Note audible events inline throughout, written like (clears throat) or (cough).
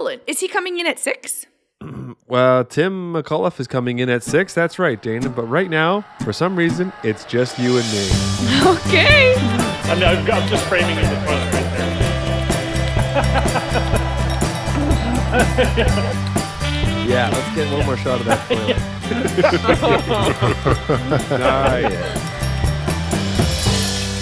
We're. Is he coming in at six? (clears throat) Well, Tim McCullough is coming in at six. That's right, Dana. But right now, for some reason, it's just you and me. (laughs) Okay. I'm, I'm I'm just framing it in the front right there. Yeah, let's get one more shot of that. (laughs) Diet. (laughs)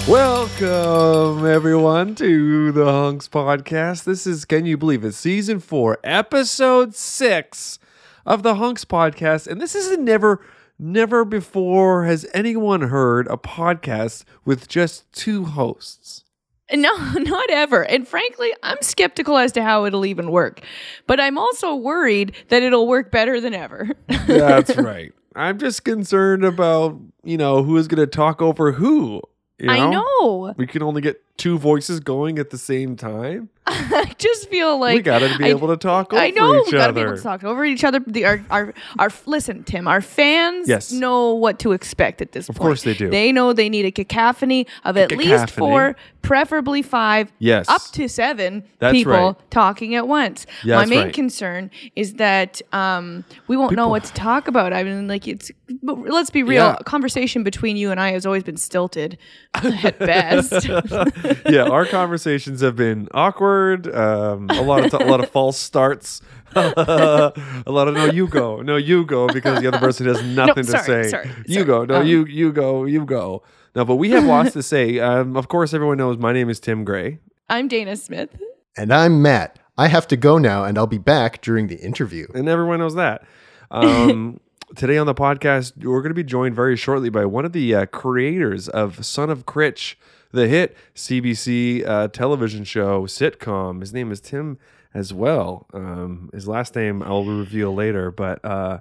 Welcome, everyone, to the Hunks Podcast. This is, can you believe it, season four, episode six of the Hunks Podcast. And this is a never, never before has anyone heard a podcast with just two hosts. (laughs) No, not ever. And frankly, I'm skeptical as to how it'll even work. But I'm also worried that it'll work better than ever. That's (laughs) right. I'm just concerned about, you know, who is going to talk over who. You I know. We can only get two voices going at the same time. I (laughs) just feel like we got to be I- able to talk over I know each we gotta be able to talk over each other. The, our, our, our, listen, Tim. Our fans Yes. know what to expect at this Of point. Of course they do. They know they need a cacophony of at least four, preferably five, Yes. up to seven That's people right. talking at once. Yeah, My main right. concern is that um, we won't know what to talk about. I mean, like it's. Let's be real. Yeah. Conversation between you and I has always been stilted, (laughs) at best. (laughs) yeah, our conversations have been awkward. Um, a lot of t- a lot of false starts. (laughs) a lot of no, you go, no, you go, because the other person has (laughs) nothing to sorry, say. sorry, you sorry. go, no, Um, you you go, you go. No, but we have lots to say. Um, of course, everyone knows my name is Tim Gray. I'm Dana Smith. And I'm Matt. I have to go now, and I'll be back during the interview. and everyone knows that. Um, (laughs) today on the podcast, we're going to be joined very shortly by one of the uh, creators of Son of Critch, the hit CBC uh, television show sitcom. His name is Tim as well. Um, his last name I'll reveal later, but uh,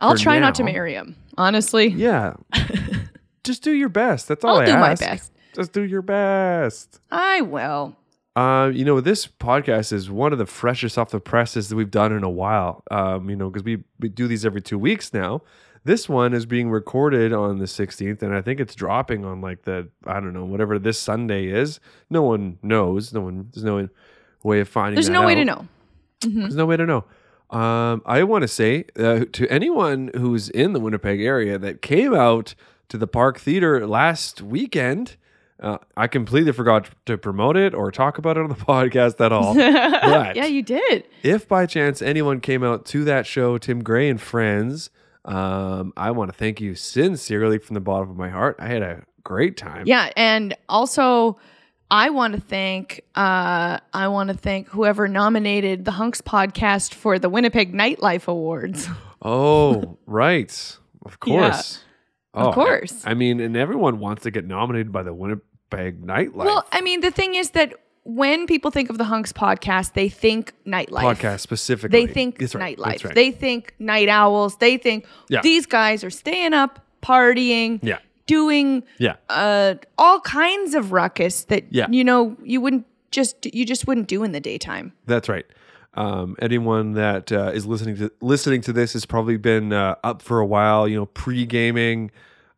I'll try not to marry him. Honestly, yeah, (laughs) just do your best. That's all I'll I do my best. Just do your best. I will. Uh, you know, this podcast is one of the freshest off the presses that we've done in a while. Um, you know, because we, we do these every two weeks now. This one is being recorded on the 16th, and I think it's dropping on like the, I don't know, whatever this Sunday is. No one knows. No one, there's no way of finding There's no way to know. Mm-hmm. There's no way to know. Um, I want to say uh, to anyone who's in the Winnipeg area that came out to the Park Theater last weekend, uh, I completely forgot to promote it or talk about it on the (laughs) podcast at all. (laughs) Yeah, you did. if by chance anyone came out to that show, Tim Gray and friends, um, I want to thank you sincerely from the bottom of my heart. I had a great time. Yeah, and also I want to thank uh, I want to thank whoever nominated the Hunks podcast for the Winnipeg Nightlife Awards. (laughs) Oh, right. Of course. Of Oh, I- course. I, mean, and everyone wants to get nominated by the Winnipeg Nightlife Well, I mean, the thing is that when people think of the Hunks podcast, they think nightlife. podcast specifically. They think That's right, nightlife. that's right. They think night owls. They think Yeah. these guys are staying up, partying, Yeah. doing yeah. uh, all kinds of ruckus that Yeah. you know you wouldn't just you just wouldn't do in the daytime. That's right. Um, anyone that uh, is listening to listening to this has probably been uh, up for a while. You know, pre gaming.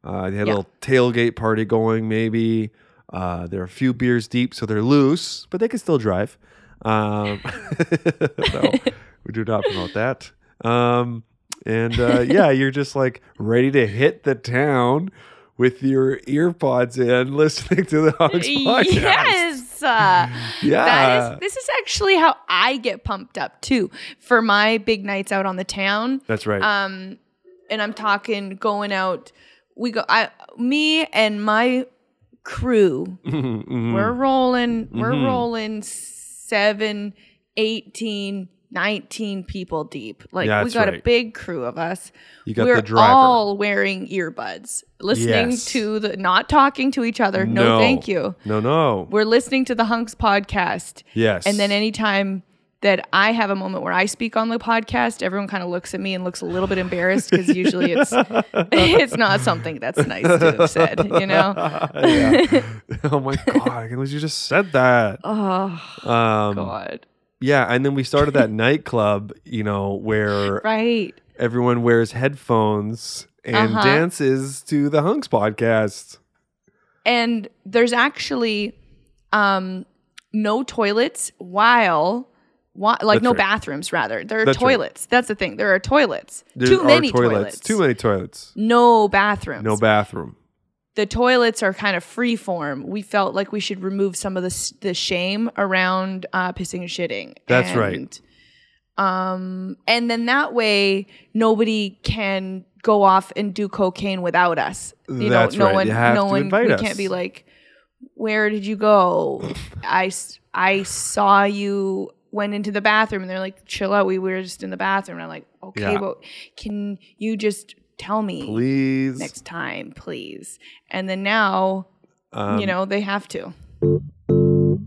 Uh, they had Yeah. a little tailgate party going. Maybe uh, they're a few beers deep, so they're loose, but they can still drive. Um, (laughs) no, we do not promote that. Um, and uh, yeah, (laughs) you're just like ready to hit the town with your earpods in, (laughs) listening to the Hogs podcast. Yes. Uh, Yeah. That is this is actually how I get pumped up too for my big nights out on the town. That's right. Um and I'm talking going out we go I me and my crew Mhm. we're rolling we're Mhm. rolling 7 18 19 people deep. Like Yeah, we got a big crew of us. You got We're the driver. all wearing earbuds, listening Yes. to the not talking to each other. No, No. thank you. No, no. We're listening to the Hunks podcast. Yes. And then anytime that I have a moment where I speak on the podcast, everyone kind of looks at me and looks a little bit embarrassed because usually it's (laughs) it's not something that's nice to have said, you know. (laughs) yeah. oh my god! I can't believe you just said that. (laughs) Oh Um, God! yeah, and then we started that nightclub, you know, where Right. everyone wears headphones and Uh-huh. dances to the Hunks podcast. and there's actually um no toilets while like That's no right. bathrooms rather there are That's right. toilets that's the thing there are toilets There too many toilets. Too many toilets. no bathrooms No bathroom. the toilets are kind of free form we felt like we should remove some of the the shame around uh, pissing and shitting That's right. Um and then that way nobody can go off and do cocaine without us you That's know no right. one You have no to one invite we us. can't be like where did you go i i saw you went into the bathroom and they're like chill out we were just in the bathroom and i'm like okay Yeah. but can you just tell me Please. next time please and then now Um, you know they have to (laughs)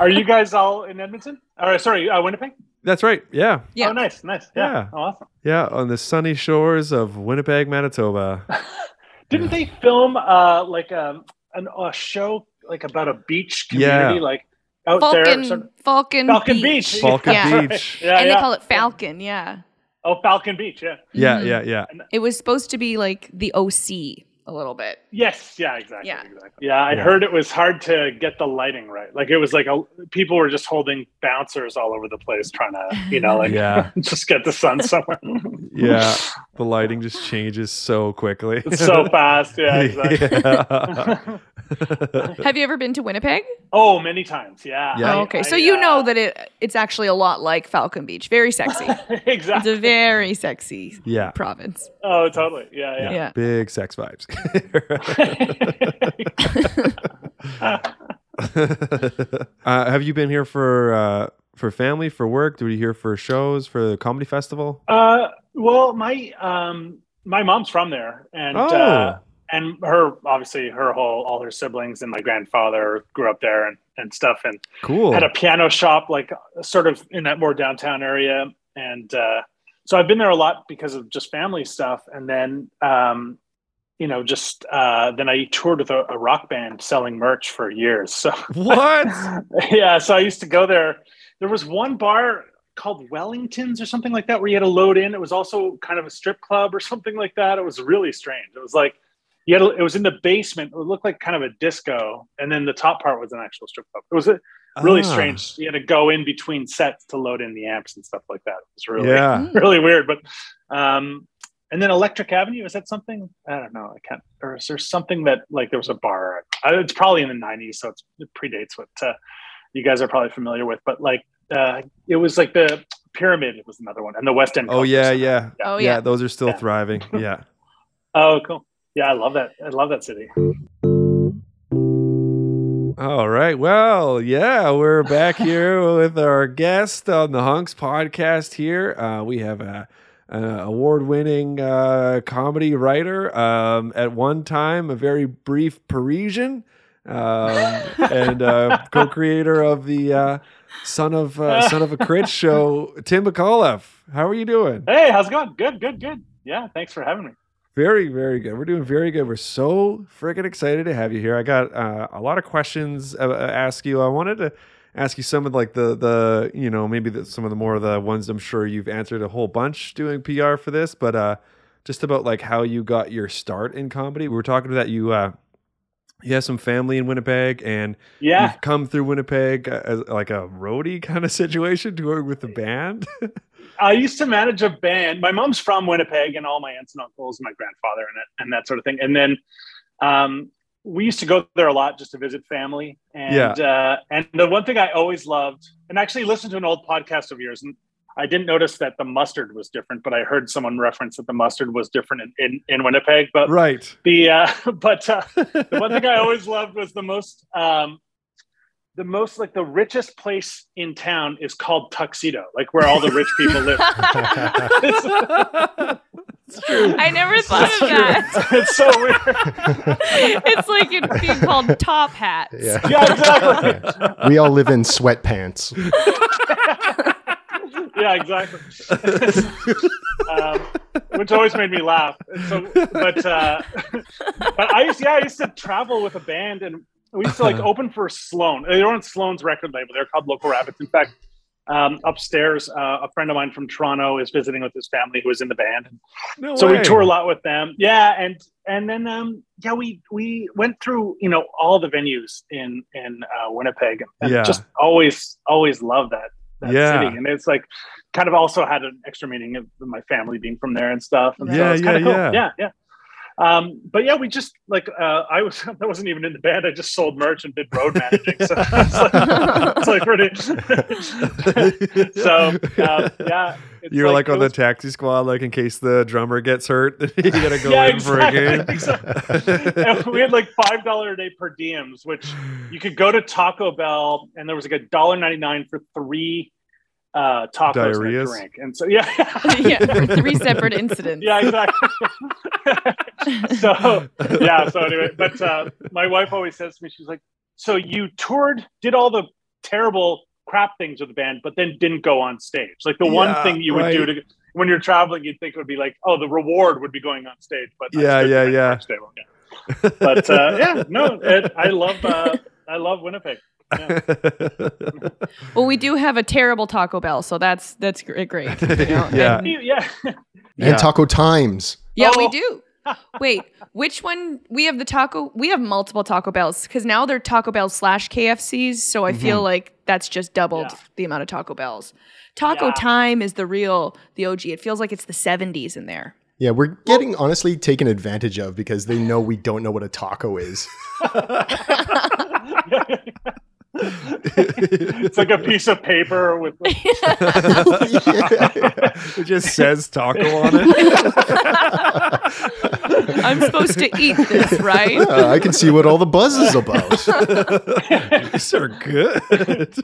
Are you guys all in Edmonton? All right, sorry, uh, Winnipeg? That's right. Yeah. Yeah. Oh, nice, nice. Yeah. Yeah. Oh, awesome. Yeah. On the sunny shores of Winnipeg, Manitoba. (laughs) Didn't they film uh like um an, a show like about a beach community Yeah. like out falcon there? sort falcon Falcon beach, Beach. Falcon Yeah. Beach. Yeah, (laughs) and yeah. they call it falcon yeah Oh, Falcon Beach. Yeah. Yeah. Mhm. Yeah. Yeah. it was supposed to be like the oc a little bit Yes. Yeah. Exactly. Yeah. Exactly. Yeah. I Yeah. heard it was hard to get the lighting right. Like it was like a people were just holding bouncers all over the place trying to you know like Yeah. (laughs) just get the sun somewhere. Yeah. (laughs) The lighting just changes so quickly. It's so (laughs) fast. Yeah. Exactly. Yeah. (laughs) have you ever been to winnipeg Oh, many times. Yeah. Yeah. Oh, okay I, so you uh, know that it it's actually a lot like falcon beach very sexy (laughs) exactly. it's a very sexy yeah. province Oh, totally. Yeah. Yeah. yeah, Big sex vibes. uh, have you been here for uh, for family, for work? Were you here for shows, for the comedy festival? Uh, well, my um, my mom's from there, and Oh. uh, and her obviously her whole all her siblings and my grandfather grew up there and and stuff, and Cool. had a piano shop like sort of in that more downtown area, and uh, so I've been there a lot because of just family stuff, and then um, you know just uh, then I toured with a, a rock band selling merch for years, so (laughs) what? (laughs) yeah, so I used to go there. There was one bar called Wellingtons or something like that where you had to load in. It was also kind of a strip club or something like that. It was really strange. It was like you had to, it was in the basement. It looked like kind of a disco, and then the top part was an actual strip club. It was a, really Ah. strange. You had to go in between sets to load in the amps and stuff like that. It was really Yeah. really weird. But um, and then Electric Avenue is that something? I don't know. I can't. Or is there something that like there was a bar? I, it's probably in the '90s, so it's, it predates what uh, you guys are probably familiar with. But like uh, it was like the Pyramid It was another one, and the West End. Oh Club yeah, yeah, Oh, yeah. yeah. Those are still Yeah. thriving. (laughs) Yeah. Oh, cool. Yeah, I love that. I love that city. All right. Well, yeah, we're back (laughs) here with our guest on the Hunks podcast. Here, uh, we have a, a award-winning uh, comedy writer. Um, at one time, a very brief Parisian, um, (laughs) and uh, co-creator of the uh, Son of uh, (laughs) Son of a Critch show. Tim McAuliffe, how are you doing? Hey, how's it going? Good, good, good. Yeah, thanks for having me. Very, very good. We're doing very good. We're so freaking excited to have you here. I got uh, a lot of questions uh, uh, ask you. I wanted to ask you some of like the the you know maybe the, some of the more of the ones I'm sure you've answered a whole bunch doing PR for this, but uh, just about like how you got your start in comedy. We were talking about that you uh, you have some family in Winnipeg and Yeah, you've come through Winnipeg as like a roadie (laughs) kind of situation touring with the band. (laughs) I used to manage a band. My mom's from Winnipeg, and all my aunts and uncles, and my grandfather, and and that sort of thing. And then um, we used to go there a lot just to visit family. And uh, and the one thing I always loved, and actually listened to an old podcast of yours, and I didn't notice that the mustard was different, but I heard someone reference that the mustard was different in, in, in Winnipeg. But right. the uh, (laughs) but uh, the one thing I always loved was the most um, the most like the richest place in town is called Tuxedo, like where all the rich people live. True. I never thought of that. (laughs) it's so weird. (laughs) it's like it being called top hats. Yeah. Yeah, exactly. We all live in sweatpants. Yeah, exactly. (laughs) um, which always made me laugh. And so, but uh, (laughs) but I used yeah I used to travel with a band and we used to like open for Sloan. They're on Sloan's record label. They're called Local Rabbits. In fact, um, upstairs, uh, a friend of mine from Toronto is visiting with his family who was in the band. No so way. we tour a lot with them. Yeah, and and then um, yeah, we we went through you know all the venues in in uh, Winnipeg and Yeah. just always always love that that Yeah. city. And it's like kind of also had an extra meaning of my family being from there and stuff. And so Yeah, kind of cool. yeah. yeah, yeah. Um, but yeah, we just like uh, I was (laughs) I wasn't even in the band. I just sold merch and did road managing. So (laughs) it's like, it's like pretty. (laughs) so um, yeah, it's You're like, it on the taxi squad, like in case the drummer gets hurt, you gotta go Yeah, in for a game. exactly. We had like five dollar a day per diems, which you could go to Taco Bell and there was like a dollar ninety nine for three uh tacos and a drink. And so yeah. (laughs) yeah, three separate incidents. yeah, exactly. (laughs) so yeah, so anyway, but uh my wife always says to me, she's like, So you toured, did all the terrible crap things with the band, but then didn't go on stage. Like the one thing you would do to when you're traveling, you'd think it would be like, oh, the reward would be going on stage. But Yeah, yeah, yeah. yeah. But uh, yeah, no, it, I love uh, I love Winnipeg. Yeah. Well, we do have a terrible Taco Bell, so that's that's gr- great. you (laughs) know? Yeah. And- yeah, And Yeah. Taco Times. yeah, we Oh. do. Wait, which one? We have the taco. We have multiple Taco Bells because now they're Taco Bell slash KFCs. So I feel mm-hmm. like that's just doubled Yeah. the amount of Taco Bells. Taco Yeah. Time is the real, the OG. It feels like it's the 70s in there. Yeah, we're getting honestly taken advantage of because they know we don't know what a taco is. (laughs) (laughs) it's like a piece of paper with. (laughs) it just says taco on it. (laughs) I'm supposed to eat this, right? Uh, I can see what all the buzz is about. (laughs) These are good.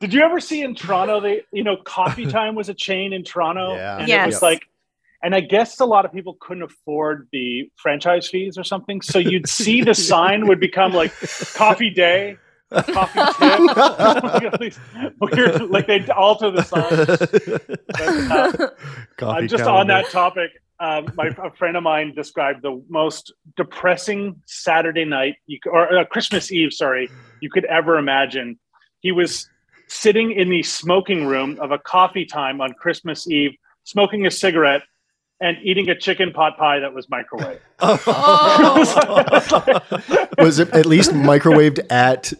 Did you ever see in Toronto? They, you know, Coffee Time was a chain in Toronto. Yeah. and it was like, and I guess a lot of people couldn't afford the franchise fees or something. So you'd see the sign would become like Coffee Day, Coffee Tip. (laughs) Weird, like they'd alter the sign. But, uh, uh, just calendar. on that topic, um, my a friend of mine described the most depressing Saturday night you or uh, Christmas Eve, sorry, you could ever imagine. He was sitting in the smoking room of a coffee time on Christmas Eve, smoking a cigarette and eating a chicken pot pie that was microwaved. (laughs) (laughs) Was it at least microwaved at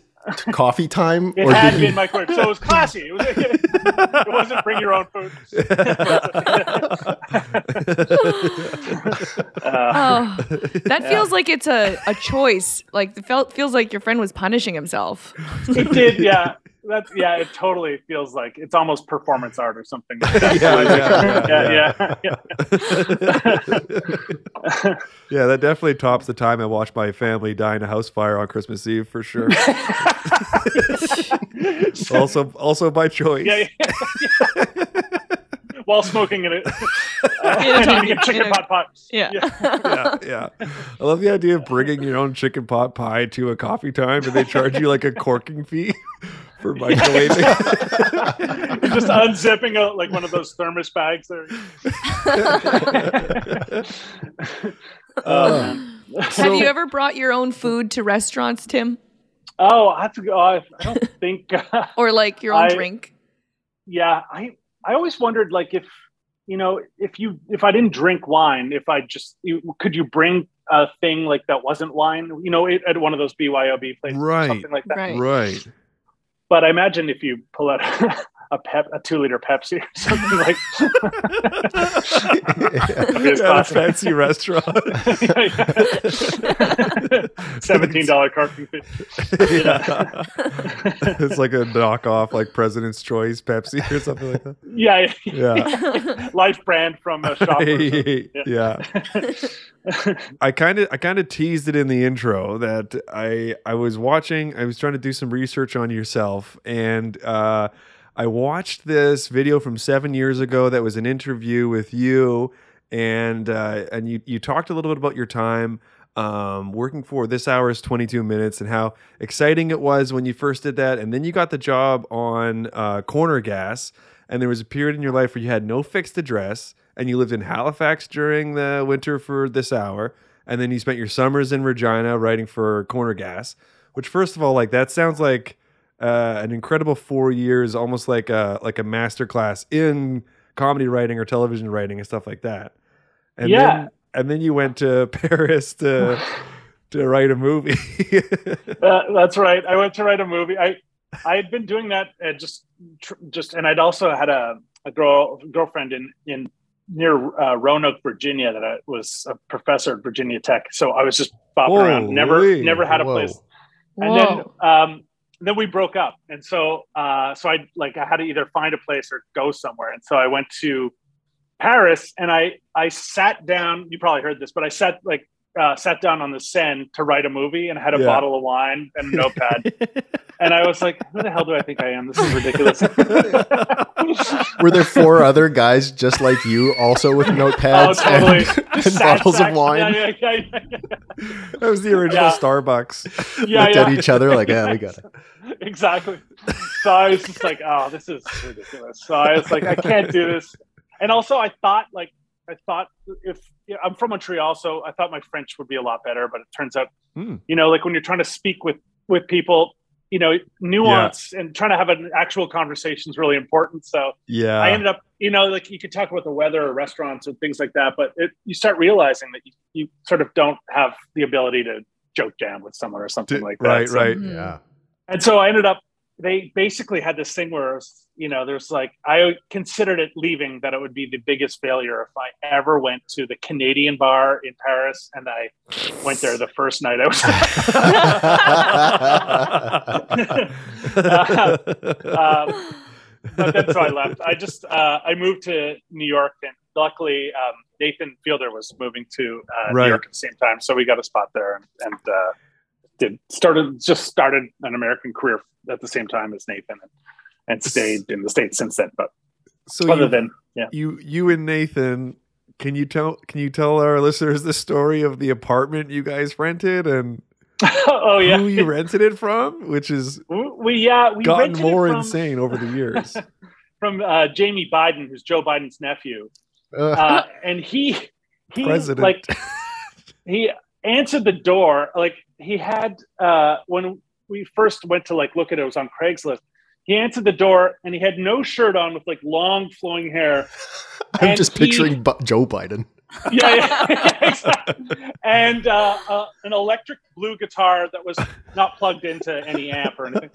coffee time? It Or had did he- been microwaved, so it was classy. It, was, (laughs) it wasn't bring your own food. Uh, (laughs) Oh, that feels like it's a, a choice. Like it felt feels like your friend was punishing himself. it did, yeah. That's yeah. It totally feels like it's almost performance art or something. Like (laughs) that. Yeah, yeah, yeah, yeah, (laughs) Yeah, that definitely tops the time I watched my family die in a house fire on Christmas Eve for sure. (laughs) also, also by choice. yeah, yeah. While smoking in it, In a and talkie- chicken pot pie. Yeah. yeah, yeah. I love the idea of bringing your own chicken pot pie to a coffee time, and they charge you like a corking fee for microwaving. (laughs) (laughs) Just unzipping a, like one of those thermos bags there. (laughs) Um, oh, man. Have you ever brought your own food to restaurants, Tim? oh, I have to go. I I don't think. Or like your own I- drink? yeah i i always wondered like if you know if you if i didn't drink wine if i just you, could you bring a thing like that wasn't wine you know it, at one of those byob places Right. or something like that Right. right. But i imagine if you pull out (laughs) a pep a two liter pepsi or (laughs) something like (laughs) At a fancy (laughs) restaurant. seventeen dollar carton yeah. it's like a knockoff, like President's Choice Pepsi or something like that. yeah, Yeah. life brand from a shop yeah. I kind of I kind of teased it in the intro that I I was watching I was trying to do some research on yourself and uh I watched this video from 7 years ago that was an interview with you and uh, and you you talked a little bit about your time um, working for this hour is 22 minutes and how exciting it was when you first did that, and then you got the job on uh, Corner Gas, and there was a period in your life where you had no fixed address, and you lived in Halifax during the winter for this hour, and then you spent your summers in Regina writing for Corner Gas. Which, first of all, like that sounds like uh, an incredible four years, almost like a like a master class in comedy writing or television writing and stuff like that. And Yeah. then and then you went to (laughs) Paris to to write a movie. (laughs) Uh, that's right. I went to write a movie. I I had been doing that uh, just tr- just, and I'd also had a, a girl girlfriend in in near uh, Roanoke, Virginia, that I was a professor at Virginia Tech. So I was just bopping around. Never Holy. never had a Whoa. place. And then um, then we broke up, and so uh, so I like I had to either find a place or go somewhere, and so I went to Paris, and I I sat down. You probably heard this, but I sat like uh, sat down on the Seine to write a movie, and had a Yeah. bottle of wine and a notepad, (laughs) and I was like, "Who the hell do I think I am? This is ridiculous." (laughs) Were there four other guys just like you, also with (laughs) Oh, notepads totally. (laughs) and, and bottles back- of wine? Yeah, yeah, yeah, yeah, yeah. that was the original Yeah. Starbucks. yeah, Looked yeah. at each other like, yeah, we got it. exactly. So I was just like, oh, this is ridiculous. So I was like, I can't do this. And also, I thought like, I thought if you know, I'm from Montreal, so I thought my French would be a lot better. But it turns out, Hmm. you know, like when you're trying to speak with with people, you know, nuance and trying to have an actual conversation is really important. So Yeah. I ended up, you know, like you could talk about the weather or restaurants and things like that, but it, you start realizing that you, you sort of don't have the ability to joke jam with someone or something D- like that. right, So- right. Mhm. Yeah. and so I ended up. They basically had this thing where, was, you know, there's like I considered it leaving that it would be the biggest failure if I ever went to the Canadian bar in Paris, and I went there the first night I was. (laughs) (laughs) um, but then so I left. I just uh, I moved to New York, and luckily um, Nathan Fielder was moving to uh, Right. New York at the same time, so we got a spot there, and, and uh, did started just started an American career at the same time as Nathan, and, and stayed in the states since then. But so other you, than yeah, you you and Nathan, can you tell can you tell our listeners the story of the apartment you guys rented and (laughs) oh yeah, who you rented it from, which is we, yeah we gotten rented more from- insane over the years. (laughs) from uh, Jamie Biden, who's Joe Biden's nephew. Uh, uh, and he he President. like he answered the door like he had uh when we first went to like look at it, it was on craigslist he answered the door and he had no shirt on with like long flowing hair (laughs) I'm and just he- picturing Bu- Joe Biden. (laughs) yeah, yeah, (laughs) exactly. and uh, uh, an electric blue guitar that was not plugged into any amp or anything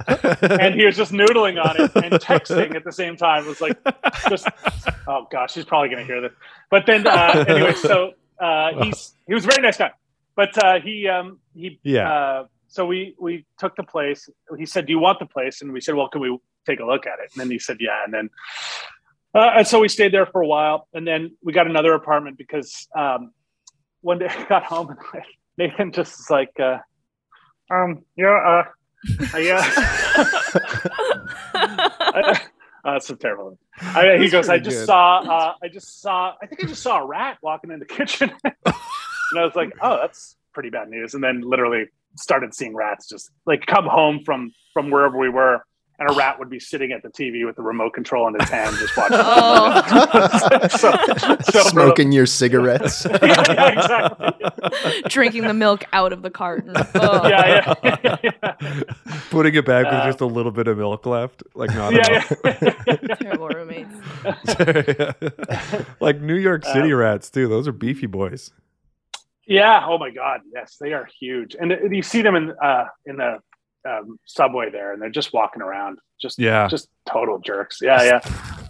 and he was just noodling on it and texting at the same time. It was like just oh gosh, he's probably gonna hear this. But then uh, anyway, so uh, he's he was a very nice guy. But uh, he um, he Yeah. Uh, so we we took the place. He said, "Do you want the place?" And we said, "Well, can we take a look at it?" And then he said, "Yeah." And then uh, and so we stayed there for a while, and then we got another apartment because um, one day (laughs) I got home and (laughs) Nathan just was like, uh, "Um, yeah, uh, yeah." (laughs) uh, that's so terrible. I, he goes, I just good. saw, uh, I just saw, I think I just saw a rat walking in the kitchen. And I was like, oh, that's pretty bad news. And then literally started seeing rats just like come home from, from wherever we were. And a rat would be sitting at the TV with the remote control in his hand, just watching. (laughs) Oh. (laughs) so, so. Smoking your cigarettes. (laughs) yeah, yeah, exactly. Drinking the milk out of the carton. Oh. Yeah, yeah, yeah. Putting it back with Uh, just a little bit of milk left, like not yeah, enough. Terrible roommates. like New York City Um, rats too. Those are beefy boys. Yeah. Oh my God. Yes, they are huge, and you see them in uh, in the um, subway there, and they're just walking around, just Yeah. just total jerks. Yeah, yeah.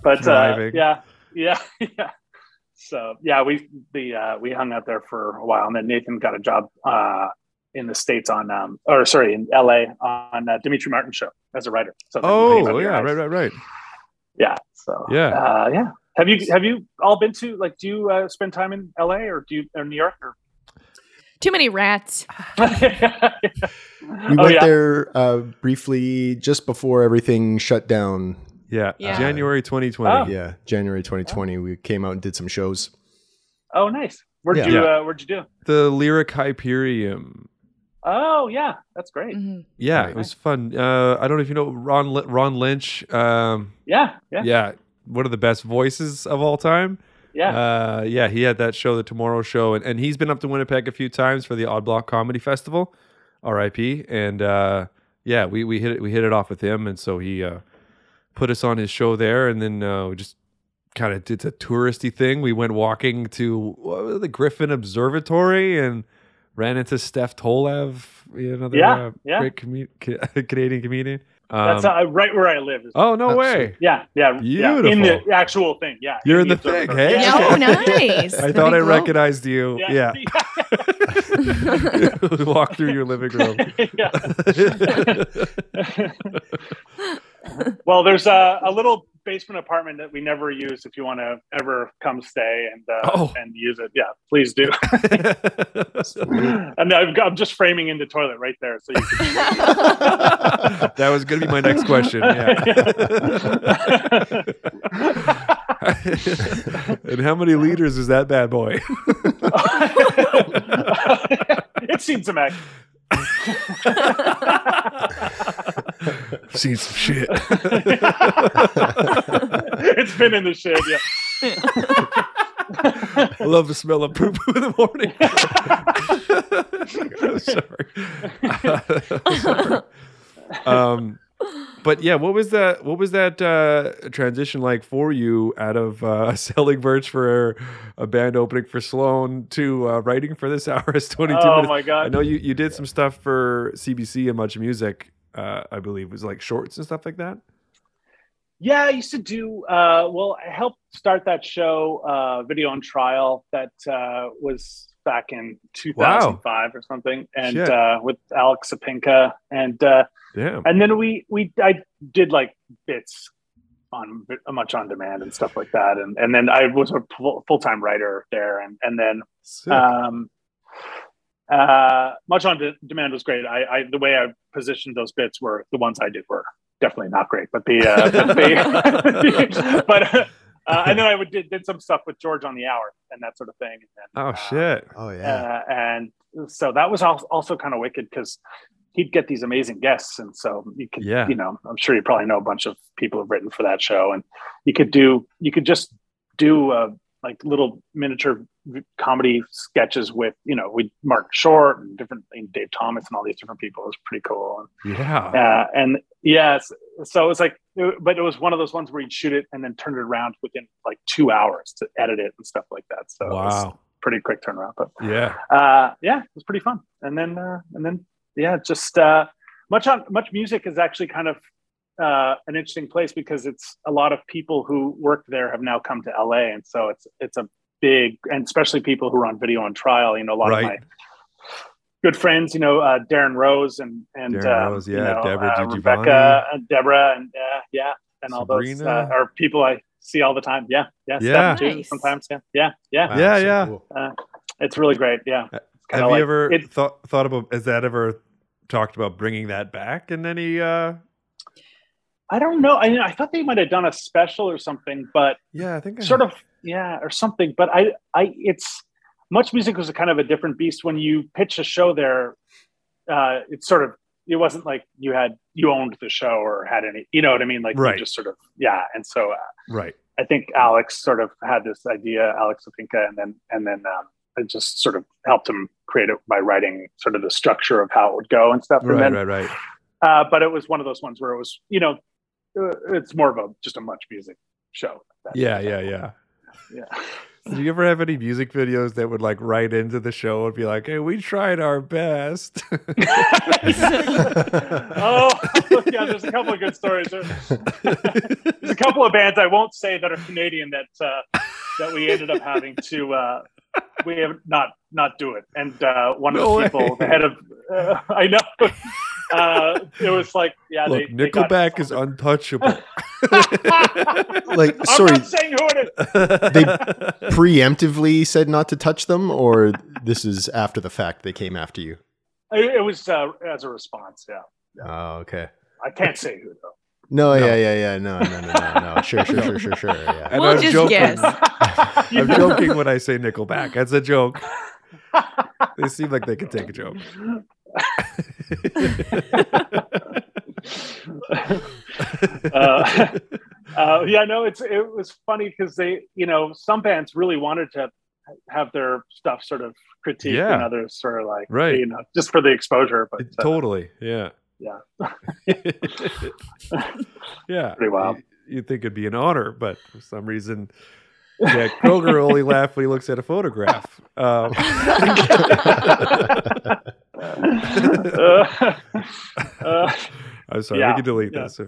But uh, yeah, yeah, (laughs) yeah. So yeah, we the uh, we hung out there for a while, and then Nathan got a job uh, in the states on um or sorry in L.A. on uh, Demetri Martin show as a writer. So then he came out Oh yeah, right, right, right. Yeah. So Yeah. uh, yeah. Have you have you all been to like do you uh, spend time in L.A. or do you or New York or? Too many rats. (laughs) We Oh, went yeah. there uh, briefly just before everything shut down. Yeah. Yeah. January 2020. Oh. Yeah, January 2020. We came out and did some shows. Oh, nice. Where'd Yeah. you uh, Where'd you do? The Lyric Hyperion. Oh, yeah, that's great. Mhm. Yeah, Right. it was fun. Uh, I don't know if you know Ron Ron Lynch. Um, Yeah, yeah, yeah. one of the best voices of all time. Yeah. Uh, yeah, he had that show, the Tomorrow Show, and, and he's been up to Winnipeg a few times for the Odd Block Comedy Festival, R.I.P. And uh, yeah, we we hit it we hit it off with him, and so he uh, put us on his show there, and then uh, we just kind of did a touristy thing. We went walking to what was it, the Griffith Observatory and ran into Steph Tolev, another Yeah, uh, yeah. great com- (laughs) Canadian comedian. Um, that's uh, right where I live. oh no That's way! yeah, yeah, yeah. In the actual thing. Yeah, You're in the observatory. thing, hey? Yeah. Oh, nice. (laughs) I thought I recognized you. Yeah. (laughs) (laughs) Walk through your living room. Yeah. (laughs) well, there's a, a little basement apartment that we never use. If you want to ever come stay and uh, Oh. and use it, yeah, please do. (laughs) and I've got, I'm just framing in the toilet right there, so you can. (laughs) that was going to be my next question. Yeah. and how many liters is that bad boy? it seems some action. (laughs) Seen some shit. (laughs) it's been in the shed, yeah. (laughs) I love the smell of poo poo in the morning. sorry. Sorry. Um, but yeah, what was that? What was that uh, transition like for you out of uh, (laughs) selling merch for a band opening for Sloan to uh, writing for this hour hour's twenty two Oh minutes? my god! I know you you did some stuff for CBC and Much Music. Uh, I believe it was like shorts and stuff like that. Yeah, I used to do. Uh, well, I helped start that show, uh, Video on Trial, that uh, was back in 2005 or something, and uh, with Alex Sapinka, and uh, Damn. and then we we I did like bits on much on demand and stuff like that, and and then I was a full time writer there, and and then Sick. um, uh, much on de- demand was great. I, I the way I positioned those bits were the ones I did were definitely not great, but the uh, (laughs) but, the, (laughs) but uh, and then (laughs) I would did, did some stuff with George on the hour and that sort of thing. And then, oh uh, shit. Oh yeah. Uh, and so that was al- also kind of wicked because he'd get these amazing guests, and so you could, Yeah. you know, I'm sure you probably know a bunch of people who've written for that show, and you could do, you could just do uh, like little miniature comedy sketches with, you know, with Martin Short and different and Dave Thomas and all these different people. It was pretty cool. Yeah. Uh, and yes, so it was like, but it was one of those ones where you'd shoot it and then turn it around within like two hours to edit it and stuff like that. So it was Wow. pretty quick turnaround. But Yeah. uh, yeah, it was pretty fun. And then uh, and then yeah, just uh, much on much music is actually kind of uh, an interesting place because it's a lot of people who work there have now come to LA, and so it's it's a big and especially people who are on video on trial. You know, a lot of my Right. Good friends, you know, uh, Darrin Rose and and Darrin uh, Rose, you yeah, know, Debra uh, DiGiovanni. Rebecca, and Debra, and uh, yeah, and all those uh, are people I see all the time. Yeah, yeah, Yeah. Steph, too, sometimes. Yeah, yeah, yeah. Wow, Yeah, so yeah. cool. Uh, it's really great. Yeah. It's kinda Have like- you ever it- thought thought about has that ever talked about bringing that back in any uh I don't know. I mean, I thought they might have done a special or something, but yeah, I think I sort of yeah, or something. But I I it's much music was a kind of a different beast when you pitch a show there. Uh, it's sort of it wasn't like you had you owned the show or had any you know what I mean like you Right. just sort of yeah. And so uh, right. I think Alex sort of had this idea, Alex Opinka, and then and then um, I just sort of helped him create it by writing sort of the structure of how it would go and stuff. and Right, then, right, right. Uh, but it was one of those ones where it was, you know, uh, it's more of a just a much music show. That- Yeah, yeah, yeah. yeah. Did you ever have any music videos that would like write into the show and be like, "Hey, we tried our best"? (laughs) oh, (laughs) yeah. There's a couple of good stories. There's a couple of bands I won't say that are Canadian that uh, that we ended up having to uh, we have not not do it. And uh, one of No the people, way. the head of, uh, (laughs) I know, uh, it was like, yeah, Look, they, they Nickelback is untouchable. (laughs) Like, I'm sorry, not saying who it is. (laughs) they preemptively said not to touch them, or this is after the fact they came after you. It, it was uh, as a response. Yeah, Oh, okay. I can't say who though. No, yeah, yeah, yeah. No, no, no, no, no. Sure, sure, sure, sure, sure. Yeah. And We'll I'm just joking. guess. (laughs) I'm joking when I say Nickelback. That's a joke. they seem like they could take a joke. Uh, uh, yeah, no, it's it was funny because they, you know, some bands really wanted to have their stuff sort of critiqued, Yeah. and others sort of like, Right. you know, just for the exposure. But uh, totally. Yeah. yeah, (laughs) yeah. Pretty wild. You, you'd think it'd be an honor, but for some reason, Yeah, Kroeger only laughs when he looks at a photograph. Um, (laughs) uh, uh, (laughs) I'm sorry, Yeah, we can delete yeah. this. Don't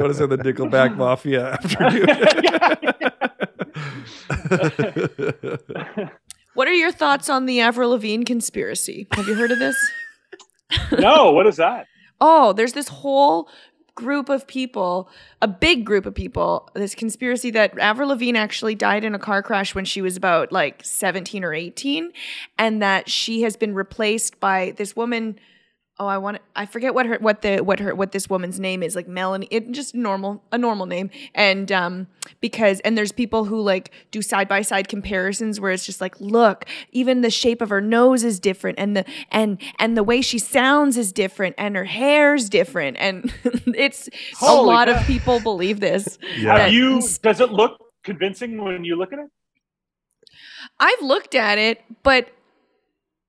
want to send the Nickelback Mafia after you. (laughs) What are your thoughts on the Avril Lavigne conspiracy? Have you heard of this? (laughs) no, what is that? Oh, there's this whole group of people, a big group of people, this conspiracy that Avril Lavigne actually died in a car crash when she was about like 17 or 18 and that she has been replaced by this woman Oh, I want I forget what her what the what her what this woman's name is like Melanie it just normal a normal name and um because and there's people who like do side by side comparisons where it's just like look even the shape of her nose is different and the and and the way she sounds is different and her hair's different and (laughs) it's a lot cow. of people believe this Yeah. Have you? Does it look convincing when you look at it? I've looked at it, but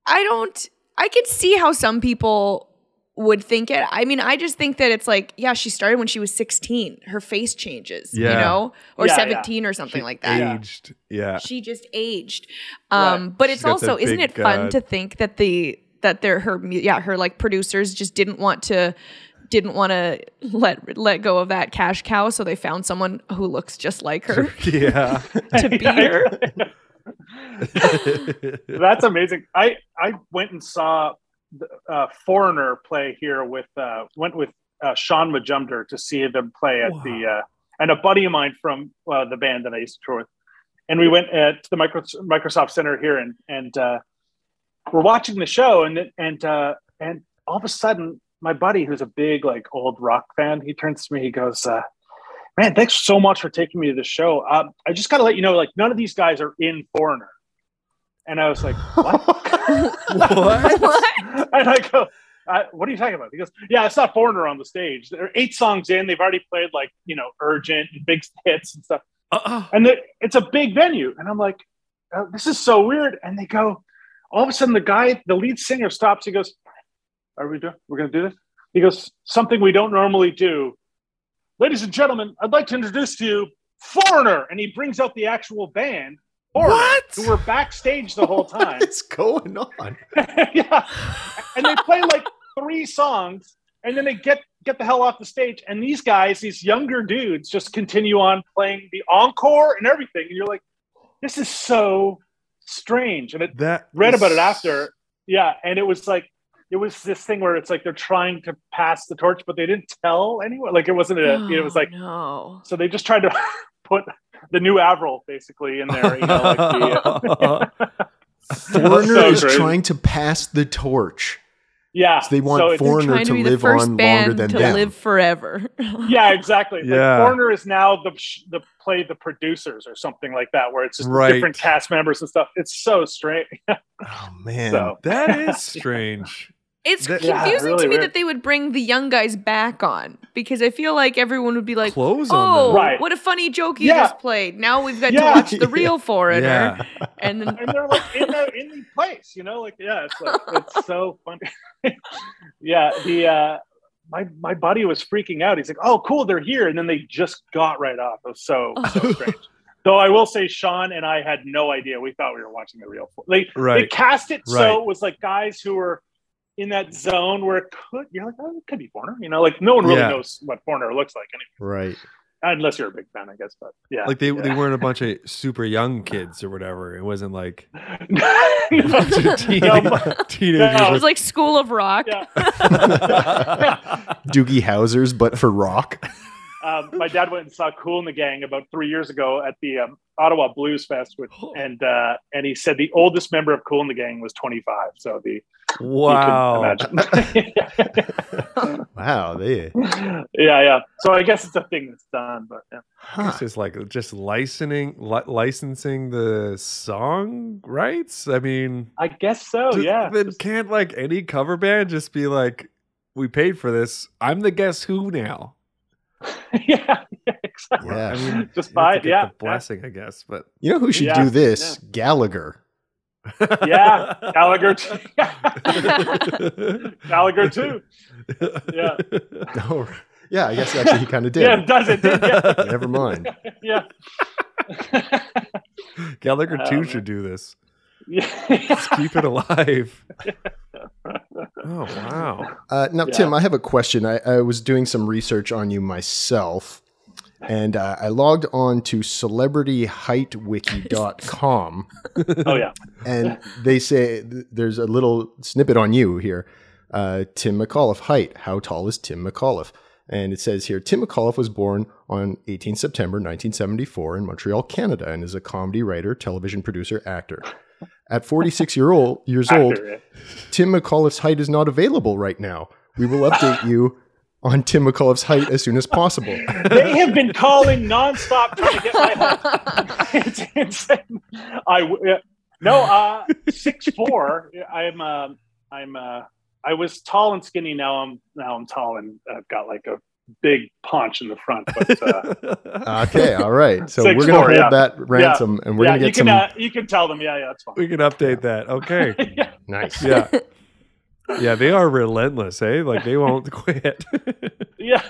I don't. I could see how some people would think it. I mean, I just think that it's like, yeah, she started when she was 16. Her face changes, you know, or Yeah, yeah. 17 or something like that. Aged. Yeah. She just aged. Um, but She's it's got also, isn't big, it fun uh, to think that the that they're her, yeah, her like producers just didn't want to didn't want to let let go of that cash cow, so they found someone who looks just like her (laughs) Yeah. (laughs) to be her. (laughs) (laughs) That's amazing. I I went and saw the, uh, Foreigner play here with uh, went with uh, Shaun Majumder to see them play at the uh, and a buddy of mine from uh, the band that I used to tour with, and we went at the Micro, Microsoft Center here and and uh, we're watching the show and and uh, and all of a sudden my buddy who's a big like old rock fan he turns to me he goes. Man, thanks so much for taking me to the show. Um, I just got to let you know, like, none of these guys are in Foreigner. And I was like, (laughs) what? what? (laughs) and I go, uh, what are you talking about? He goes, yeah, it's not Foreigner on the stage. They're eight songs in. They've already played like, you know, Urgent and big hits and stuff. Uh-uh. And it's a big venue. And I'm like, oh, this is so weird. And they go, all of a sudden, the guy, the lead singer stops. He goes, are we doing, we're going to do this? He goes, something we don't normally do. Ladies and gentlemen, I'd like to introduce to you Foreigner. And he brings out the actual band. Foreigner, What? Who were backstage the whole (laughs) time. What's going on? (laughs) yeah. And they play like three songs and then they get get the hell off the stage. And these guys, these younger dudes, just continue on playing the encore and everything. And you're like, this is so strange. And it That read about it after. Yeah. And it was like it was this thing where it's like they're trying to pass the torch, but they didn't tell anyone. Like it wasn't a it was Oh, like no. so they just tried to (laughs) put the new Avril basically in there, you know, like the, (laughs) (laughs) uh, Foreigner So is crazy. trying to pass the torch. yeah. So they want So Foreigner to, to be the live first on longer band than to them. live forever. yeah, exactly. Yeah. Like Foreigner is now the the play the producers or something like that, where it's just Right. different cast members and stuff. It's so strange. oh man. So That is strange. It's That- Yeah, confusing really to me weird. that they would bring the young guys back on because I feel like everyone would be like, Clothes "Oh. Right. what a funny joke you Yeah. just played! Now we've got Yeah. to watch the (laughs) real foreigner." Yeah. (laughs) And then and they're like in the in the place, you know, like yeah, it's like it's so funny. (laughs) yeah, the uh my my buddy was freaking out. He's like, "Oh, cool, they're here," and then they just got right off. It was so so strange. Though I will say, Shaun and I had no idea. We thought we were watching the real. They they cast it so it was like guys who were in that zone where it could. You're like, oh, it could be Foreigner. You know, like no one really Yeah. knows what Foreigner looks like anyway, Right. unless you're a big fan, I guess. But yeah, Like they, yeah. they weren't a bunch of super young (laughs) kids or whatever. It wasn't like (laughs) no, teen- no, (laughs) teenagers. No. it was like School of Rock. yeah. Doogie Howser's, but for rock. Um, my dad went and saw Kool and the Gang about three years ago at the um, Ottawa Blues Fest, with, and uh, and he said the oldest member of Kool and the Gang was 25. So the Wow. (laughs) wow. They, yeah, yeah. So I guess it's a thing that's done, but yeah. It's just like just licensing li- licensing the song rights. I mean, I guess so. just- yeah. Then can't like any cover band just be like, "We paid for this. I'm the guess who now." (laughs) yeah, yeah, exactly. yeah. I mean, Just you buy it, yeah, the blessing, I guess. But You know who should Yeah, do this? Gallagher. Yeah, (laughs) Gallagher. Too. (laughs) Gallagher too. Yeah. Oh, yeah. I guess actually he kind of did. Yeah, does it? Yeah. Never mind. yeah. Gallagher Oh, too man. should do this. yeah. Let's keep it alive. Oh wow! Uh, now, Yeah. Tim, I have a question. I, I was doing some research on you myself, and uh, I logged on to celebrityheightwiki.com, (laughs) Oh yeah. and they say th- there's a little snippet on you here. Uh, Tim McAuliffe height. How tall is Tim McAuliffe? And it says here Tim McAuliffe was born on 18 September 1974 in Montreal, Canada, and is a comedy writer, television producer, actor. At 46 year old, years old. Tim McAuliffe's height is not available right now. We will update you on Tim McAuliffe's height as soon as possible. (laughs) They have been calling nonstop trying to get my height. (laughs) it's insane. I yeah. no uh six four. I'm uh, I'm uh I was tall and skinny. Now I'm now I'm tall and I've got like a big punch in the front. But uh, (laughs) Okay, all right. So Six we're gonna four, hold yeah. that ransom, and we're yeah, gonna you get can some uh, you can tell them. Yeah, yeah, that's fine. we can update that. Okay. (laughs) nice. Yeah. (laughs) Yeah, they are relentless, eh? Like they won't quit. Yeah.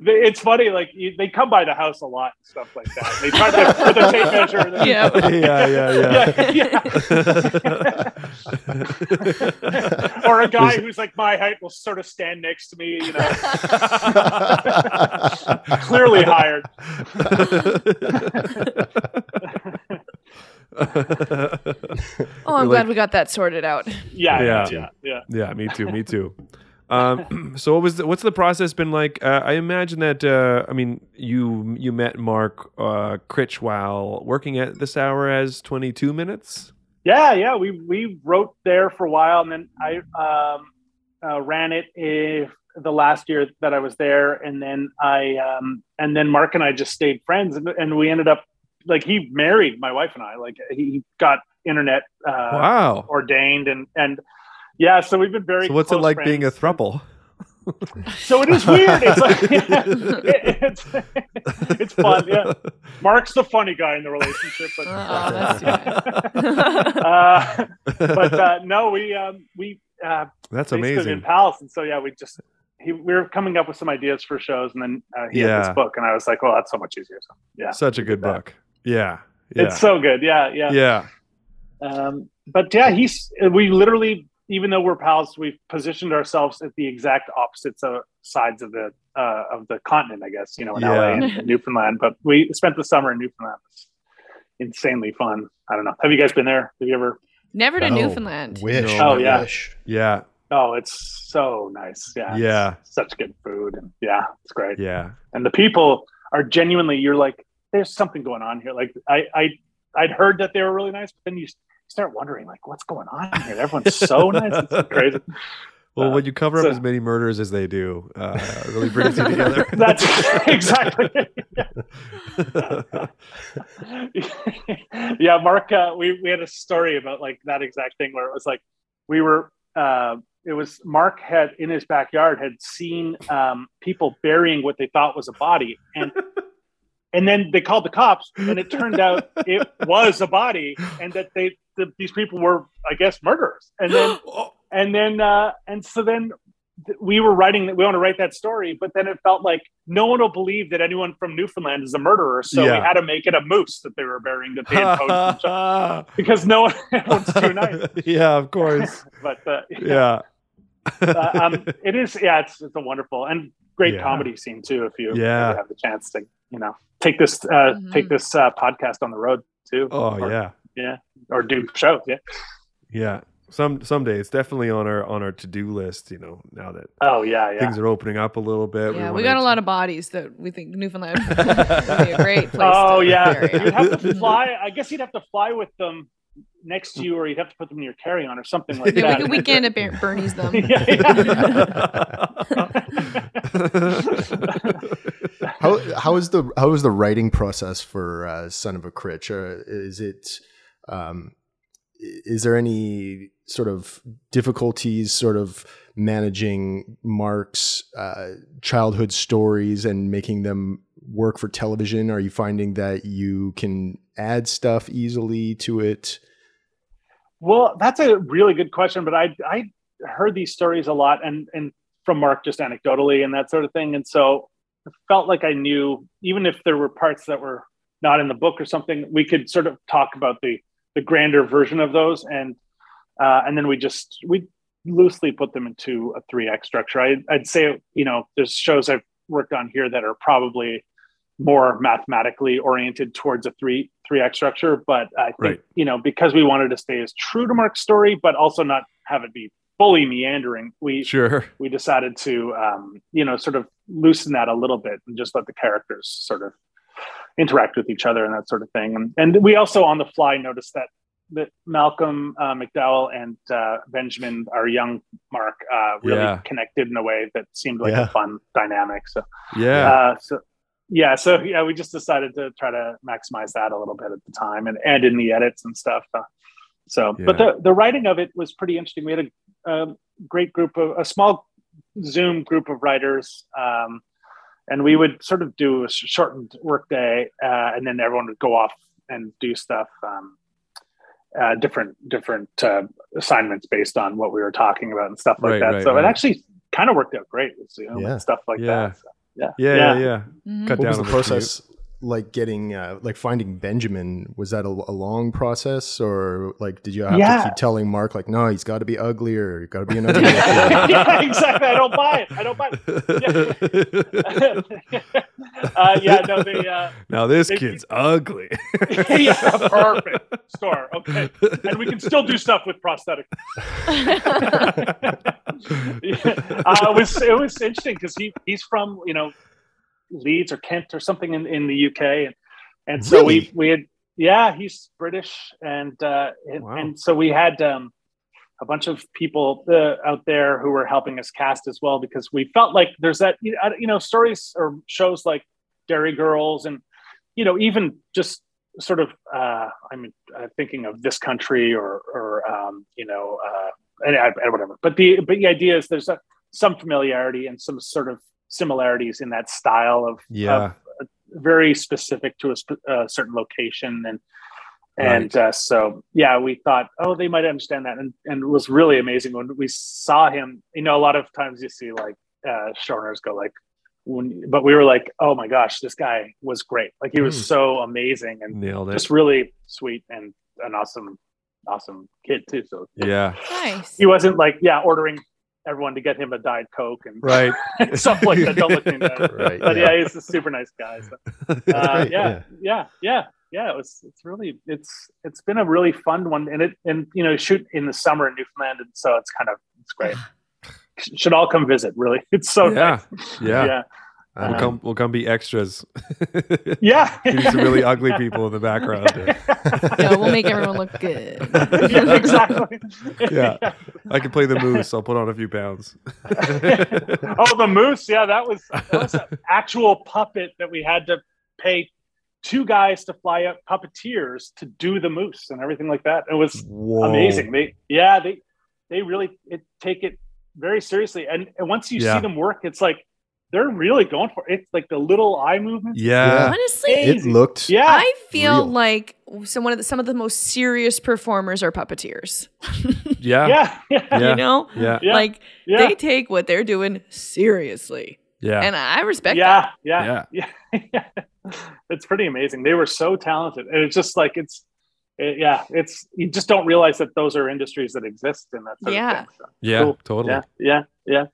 They- it's funny, like you, they come by the house a lot and stuff like that. They try to with a tape measure. and then- (laughs) Yeah. yeah, yeah, yeah. (laughs) or a guy who's like my height will sort of stand next to me, you know, (laughs) clearly hired. Oh, I'm You're glad like- we got that sorted out. Yeah, Yeah. yeah, yeah, yeah. Yeah, me too. Me too. Um, (clears throat) so what was the, what's the process been like? Uh, I imagine that uh, I mean you you met Mark uh, Critch while working at this hour has twenty two minutes. Yeah, yeah. We we wrote there for a while, and then I um, uh, ran it if the last year that I was there, and then I um, and then Mark and I just stayed friends, and, and we ended up like he married my wife and I. Like he got internet uh, Wow. ordained, and and yeah. So we've been very. So what's it close like being a friends. thruple? So it is weird. It's like it's (laughs) (laughs) it's fun. Yeah, Mark's the funny guy in the relationship, but Oh, that's too bad. (laughs) uh, but uh, no, we um, we uh, That's basically been amazing. pals, and so yeah, we just he, we were coming up with some ideas for shows, and then uh, he had Yeah. this book, and I was like, well, that's so much easier. So yeah, Such a good book. Yeah. Yeah. it's so good. Yeah, yeah. yeah. Um, but yeah, he's we literally, even though we're pals, we've positioned ourselves at the exact opposites of sides of the uh, of the continent, I guess. You know, in Yeah. LA and, and Newfoundland. But we spent the summer in Newfoundland. It's insanely fun. I don't know. Have you guys been there? Have you ever? Never to Oh, Newfoundland. Wish. Oh, yeah. Wish. Yeah. Oh, it's so nice. Yeah. Yeah. Such good food, and yeah, it's great. Yeah. And the people are genuinely. You're like, there's something going on here. Like I, I, I'd heard that they were really nice, but then you start wondering, like, what's going on here? Everyone's so nice. It's crazy. (laughs) Well, Uh, when you cover up as many murders as they do, uh, it really brings you together. (laughs) That's (laughs) exactly. yeah, Mark. Uh, we we had a story about like that exact thing where it was like we were. Uh, it was Mark had in his backyard had seen um, people burying what they thought was a body, and and then they called the cops, and it turned out it was a body, and that they the, these people were, I guess, murderers, and then (gasps) and then uh, and so then we were writing that we want to write that story, but then it felt like no one will believe that anyone from Newfoundland is a murderer, so Yeah. we had to make it a moose that they were burying that they had poached and shot, (laughs) because no one (laughs) everyone's too nice. (laughs) yeah, of course. But uh, Yeah. uh, um, it is yeah, it's it's a wonderful and great Yeah. comedy scene too. If you Yeah. have the chance to you know take this uh, Mhm. take this uh, podcast on the road too. oh or, yeah. Yeah, or do shows. Yeah, Yeah. some someday it's definitely on our on our to do list. You know, now that Oh yeah, yeah. things are opening up a little bit. Yeah, we wanna- got a lot of bodies that we think Newfoundland (laughs) would be a great place. oh to yeah, you'd have to fly. I guess you'd have to fly with them next to you, or you'd have to put them in your carry on or something like (laughs) Yeah, we that. could weekend at Ber- Bernie's them. (laughs) yeah, how how is the how is the writing process for uh, Son of a Critch? Uh, is it um, is there any sort of difficulties sort of managing Mark's uh, childhood stories and making them work for television? Are you finding that you can add stuff easily to it? Well, that's a really good question, but I I heard these stories a lot and and from Mark just anecdotally and that sort of thing, and so I felt like I knew even if there were parts that were not in the book or something, we could sort of talk about the the grander version of those, and uh, and then we just we loosely put them into a three act structure. I, I'd say you know there's shows I've worked on here that are probably more mathematically oriented towards a three three act structure but i think Right. you know because we wanted to stay as true to mark's story but also not have it be fully meandering we Sure. we decided to um, you know sort of loosen that a little bit and just let the characters sort of interact with each other and that sort of thing and, and we also on the fly noticed that that malcolm uh, mcdowell and uh, benjamin our young mark uh, really Yeah. connected in a way that seemed like Yeah. a fun dynamic so Yeah. uh, so yeah, so yeah, we just decided to try to maximize that a little bit at the time and and in the edits and stuff. Uh, so, but the the writing of it was pretty interesting. We had a, a great group of a small Zoom group of writers, um, and we would sort of do a sh- shortened workday, uh, and then everyone would go off and do stuff. Um, uh, different different uh, assignments based on what we were talking about and stuff like Right, that. right, so right. it actually kind of worked out great with Zoom Yeah. and stuff like Yeah. that. So, yeah, yeah. Yeah. Yeah. Mhm. Cut What down was the on process like getting uh, like finding Benjamin? Was that a, a long process, or like did you have to keep telling Mark like, no, he's got to be uglier, he's got to be another? (laughs) kid"? (laughs) yeah, exactly. I don't buy it. I don't buy it. (laughs) uh, yeah, no, they, uh, now this They- kid's ugly. yeah, perfect score. Okay, and we can still do stuff with prosthetic. Yeah. uh, it was it was interesting because he he's from you know Leeds or Kent or something in, in the UK, and and so Really? we we had yeah he's British and uh, and, Wow. and so we had um, a bunch of people uh, out there who were helping us cast as well because we felt like there's that you know, stories or shows like Derry Girls and you know even just sort of uh, I'm uh, thinking of this country or or um, you know uh, and, and whatever. But the but the idea is there's a, some familiarity and some sort of similarities in that style of, Yeah. of very specific to a sp- uh, certain location and and uh, so yeah we thought oh they might understand that and and it was really amazing when we saw him you know a lot of times you see like uh showrunners go like when but we were like oh my gosh this guy was great like he was Hmm. so amazing and Nailed it. just really sweet and an awesome awesome kid too so yeah. Nice. he wasn't like yeah ordering everyone to get him a diet coke and Right. (laughs) stuff like that don't look (laughs) Right, but yeah. yeah. he's a super nice guy so (laughs) uh, great, yeah, yeah. yeah, yeah, yeah. It was. It's really. It's. It's been a really fun one, and it. And you know, shoot in the summer in Newfoundland, and so it's kind of. It's great. (sighs) Should all come visit. Really, it's so Yeah. nice. Yeah. yeah, Uh, We'll come. We'll come be extras. (laughs) yeah. (laughs) Give you some really ugly people in the background. (laughs) yeah, we'll make everyone look good. yeah, exactly. Yeah. I can play the moose. I'll put on a few pounds. oh, the moose. Yeah, that was, that was an actual puppet that we had to pay two guys to fly up puppeteers to do the moose and everything like that. It was Whoa. amazing. They yeah, they they really it, take it very seriously. And, and once you Yeah. see them work, it's like they're really going for it. It's like the little eye movement. Yeah. Honestly, Hey. it looked Yeah. I feel real. like some one of the, some of the most serious performers are puppeteers. (laughs) Yeah. yeah. (laughs) Yeah. Yeah. You know, Yeah. Yeah. like Yeah. they take what they're doing seriously, Yeah. and I respect yeah, that. yeah, yeah, (laughs) yeah. It's pretty amazing. They were so talented, and it's just like it's, it- yeah, it's you just don't realize that those are industries that exist and that sort Yeah. of thing. So, Yeah. cool. Totally. yeah, yeah, yeah.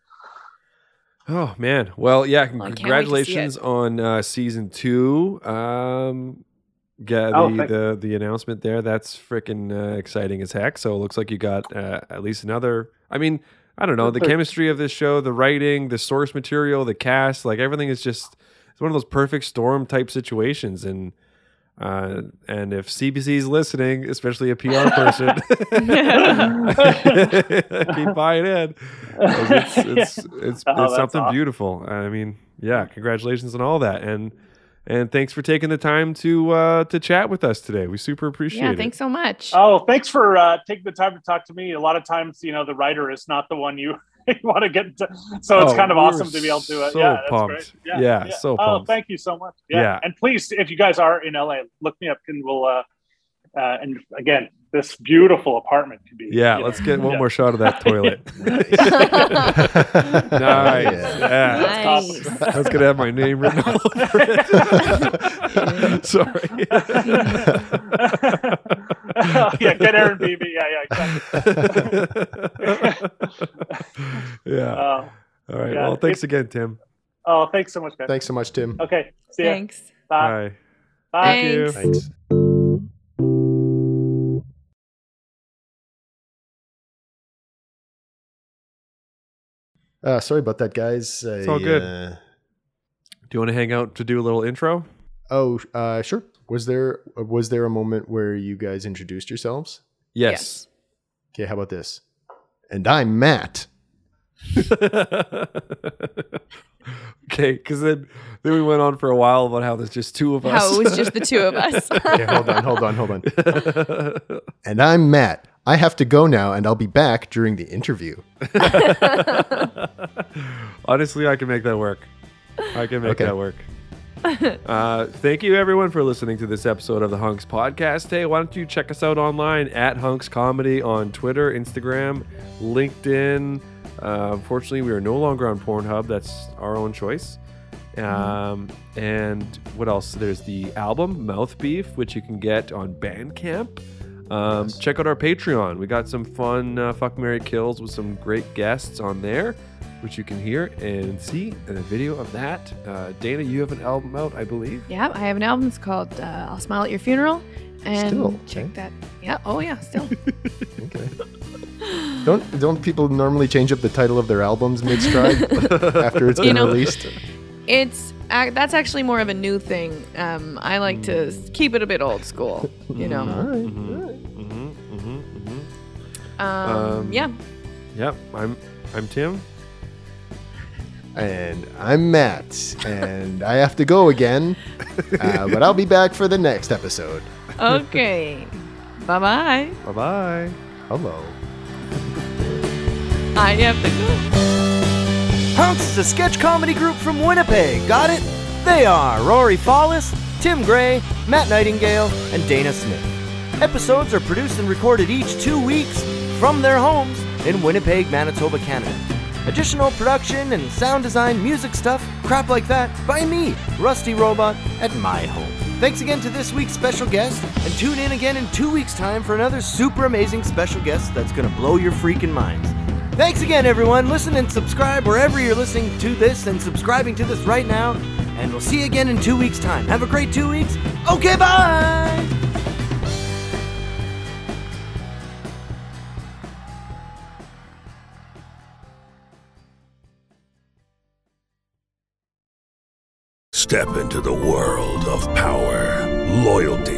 Oh man. Well, yeah. Well, I can't wait to see congratulations on uh, season two. Um, get Oh, the, thank- the the announcement there. That's freaking uh, exciting as heck. So it looks like you got uh, at least another. I mean, I don't know the chemistry of this show, the writing, the source material, the cast, like everything is just it's one of those perfect storm type situations. And uh, and if CBC is listening, especially a PR person, (laughs) keep buying in. It's (laughs) it's it's, it's Oh, that's something awesome. beautiful. I mean, yeah, congratulations on all that, and and thanks for taking the time to uh, to chat with us today. We super appreciate Yeah, it. thanks so much. Oh, thanks for uh, taking the time to talk to me. A lot of times, you know, the writer is not the one you, (laughs) you want to get into. So it's Oh, kind of awesome to be able to. Uh, so yeah, that's pumped. great. Yeah, so Oh, pumped. thank you so much. Yeah. Yeah. And please, if you guys are in LA, look me up and we'll, uh, uh, and again, this beautiful apartment could be. Yeah, let's know, get one yeah. more shot of that toilet. (laughs) nice. Yeah. (laughs) Nice. That's gonna have my name written all over it. Sorry. (laughs) yeah, get Aaron Beebe. Yeah, yeah, exactly. yeah. (laughs) Uh, All right. yeah. Well, thanks again, Tim. oh, thanks so much, guys. Thanks so much, Tim. Okay, see ya. Thanks. Bye. Bye. Bye. Thank you. Thanks. Thanks. Uh, sorry about that, guys. It's all good. Uh, Do you want to hang out to do a little intro? oh, uh, sure. Was there uh, was there a moment where you guys introduced yourselves? Yes. Okay, how about this? And I'm Matt. (laughs) okay, because then then we went on for a while about how there's just two of us. How it was just the two of (laughs) us. Okay, hold on, hold on, hold on. (laughs) And I'm Matt. I have to go now, and I'll be back during the interview. Honestly, I can make that work. I can make Okay. that work. (laughs) Uh, thank you, everyone, for listening to this episode of the Hunks Podcast. Hey, why don't you check us out online at Hunks Comedy on Twitter, Instagram, LinkedIn. Uh, unfortunately, we are no longer on Pornhub. That's our own choice. Um, and what else? There's the album Mouth Beef, which you can get on Bandcamp. Um, Check out our Patreon. We got some fun uh, fuck Mary kills with some great guests on there, which you can hear and see in a video of that. Uh, Dana, you have an album out, I believe. yeah, I have an album. It's called uh, "I'll Smile at Your Funeral," and Still, check okay. that. Yeah. Oh yeah. Still. (laughs) Okay. (laughs) Don't don't people normally change up the title of their albums mid stride (laughs) after it's been know- released? It's uh, that's actually more of a new thing. Um, I like to keep it a bit old school. You know. (laughs) All right. Mm-hmm, mm-hmm, mm-hmm. Um, Um, yeah. Yep, I'm I'm Tim. And I'm Matt, and I have to go again, (laughs) uh, but I'll be back for the next episode. Okay. bye bye. Bye bye. Hello. I have to go. Hunks is a sketch comedy group from Winnipeg. Got it? They are Rory Fallis, Tim Gray, Matt Nightingale, and Dana Smith. Episodes are produced and recorded each two weeks from their homes in Winnipeg, Manitoba, Canada. Additional production and sound design, music stuff, crap like that, by me, Rusty Robot, at my home. Thanks again to this week's special guest, and tune in again in two weeks' time for another super amazing special guest that's gonna blow your freaking minds. Thanks again, everyone. Listen and subscribe wherever you're listening to this and subscribing to this right now. And we'll see you again in two weeks' time. Have a great two weeks. Okay, bye! Step into the world of power, loyalty,